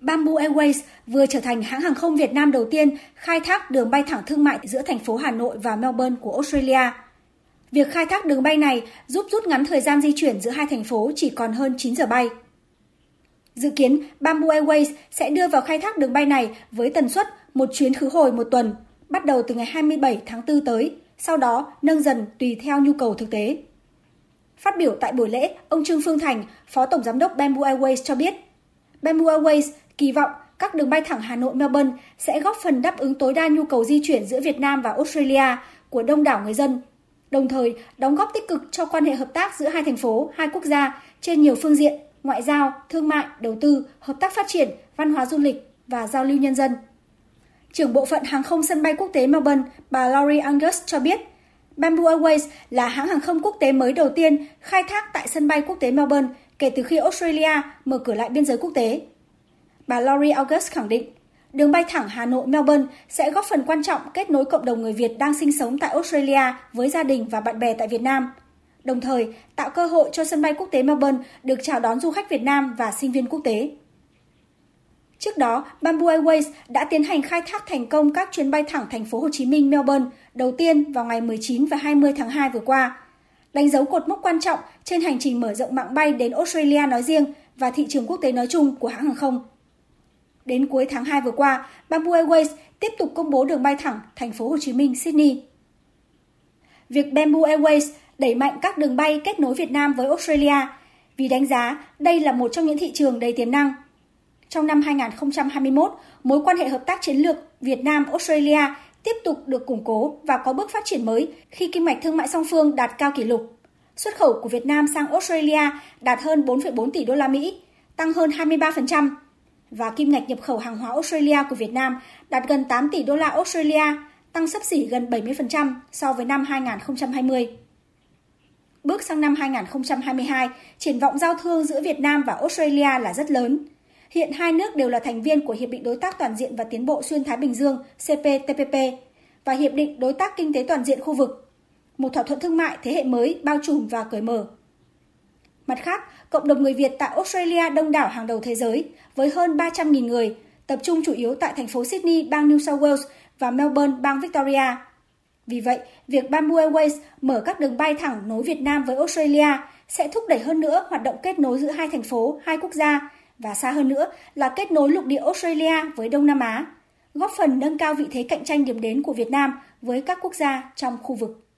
Bamboo Airways vừa trở thành hãng hàng không Việt Nam đầu tiên khai thác đường bay thẳng thương mại giữa thành phố Hà Nội và Melbourne của Australia. Việc khai thác đường bay này giúp rút ngắn thời gian di chuyển giữa hai thành phố chỉ còn hơn 9 giờ bay. Dự kiến, Bamboo Airways sẽ đưa vào khai thác đường bay này với tần suất một chuyến khứ hồi một tuần, bắt đầu từ ngày 27 tháng 4 tới, sau đó nâng dần tùy theo nhu cầu thực tế. Phát biểu tại buổi lễ, ông Trương Phương Thành, Phó Tổng Giám đốc Bamboo Airways cho biết, Bamboo Airways kỳ vọng các đường bay thẳng Hà Nội Melbourne sẽ góp phần đáp ứng tối đa nhu cầu di chuyển giữa Việt Nam và Australia của đông đảo người dân, đồng thời đóng góp tích cực cho quan hệ hợp tác giữa hai thành phố, hai quốc gia trên nhiều phương diện ngoại giao, thương mại, đầu tư, hợp tác phát triển, văn hóa du lịch và giao lưu nhân dân. Trưởng bộ phận hàng không sân bay quốc tế Melbourne, bà Laurie Angus cho biết, Bamboo Airways là hãng hàng không quốc tế mới đầu tiên khai thác tại sân bay quốc tế Melbourne kể từ khi Australia mở cửa lại biên giới quốc tế. Bà Laurie August khẳng định, đường bay thẳng Hà Nội Melbourne sẽ góp phần quan trọng kết nối cộng đồng người Việt đang sinh sống tại Australia với gia đình và bạn bè tại Việt Nam, đồng thời tạo cơ hội cho sân bay quốc tế Melbourne được chào đón du khách Việt Nam và sinh viên quốc tế. Trước đó, Bamboo Airways đã tiến hành khai thác thành công các chuyến bay thẳng thành phố Hồ Chí Minh Melbourne đầu tiên vào ngày 19 và 20 tháng 2 vừa qua, đánh dấu cột mốc quan trọng trên hành trình mở rộng mạng bay đến Australia nói riêng và thị trường quốc tế nói chung của hãng hàng không. Đến cuối tháng 2 vừa qua, Bamboo Airways tiếp tục công bố đường bay thẳng thành phố Hồ Chí Minh Sydney. Việc Bamboo Airways đẩy mạnh các đường bay kết nối Việt Nam với Australia vì đánh giá đây là một trong những thị trường đầy tiềm năng. Trong năm 2021, mối quan hệ hợp tác chiến lược Việt Nam-Australia tiếp tục được củng cố và có bước phát triển mới khi kim ngạch thương mại song phương đạt cao kỷ lục. Xuất khẩu của Việt Nam sang Australia đạt hơn 4,4 tỷ đô la Mỹ, tăng hơn 23%, và kim ngạch nhập khẩu hàng hóa Australia của Việt Nam đạt gần 8 tỷ đô la Australia, tăng sấp xỉ gần 70% so với năm 2020. Bước sang năm 2022, triển vọng giao thương giữa Việt Nam và Australia là rất lớn. Hiện hai nước đều là thành viên của Hiệp định Đối tác Toàn diện và Tiến bộ Xuyên Thái Bình Dương CPTPP và Hiệp định Đối tác Kinh tế Toàn diện khu vực, một thỏa thuận thương mại thế hệ mới bao trùm và cởi mở. Mặt khác, cộng đồng người Việt tại Australia đông đảo hàng đầu thế giới với hơn 300.000 người, tập trung chủ yếu tại thành phố Sydney, bang New South Wales và Melbourne, bang Victoria. Vì vậy, việc Bamboo Airways mở các đường bay thẳng nối Việt Nam với Australia sẽ thúc đẩy hơn nữa hoạt động kết nối giữa hai thành phố, hai quốc gia và xa hơn nữa là kết nối lục địa Australia với Đông Nam Á, góp phần nâng cao vị thế cạnh tranh điểm đến của Việt Nam với các quốc gia trong khu vực.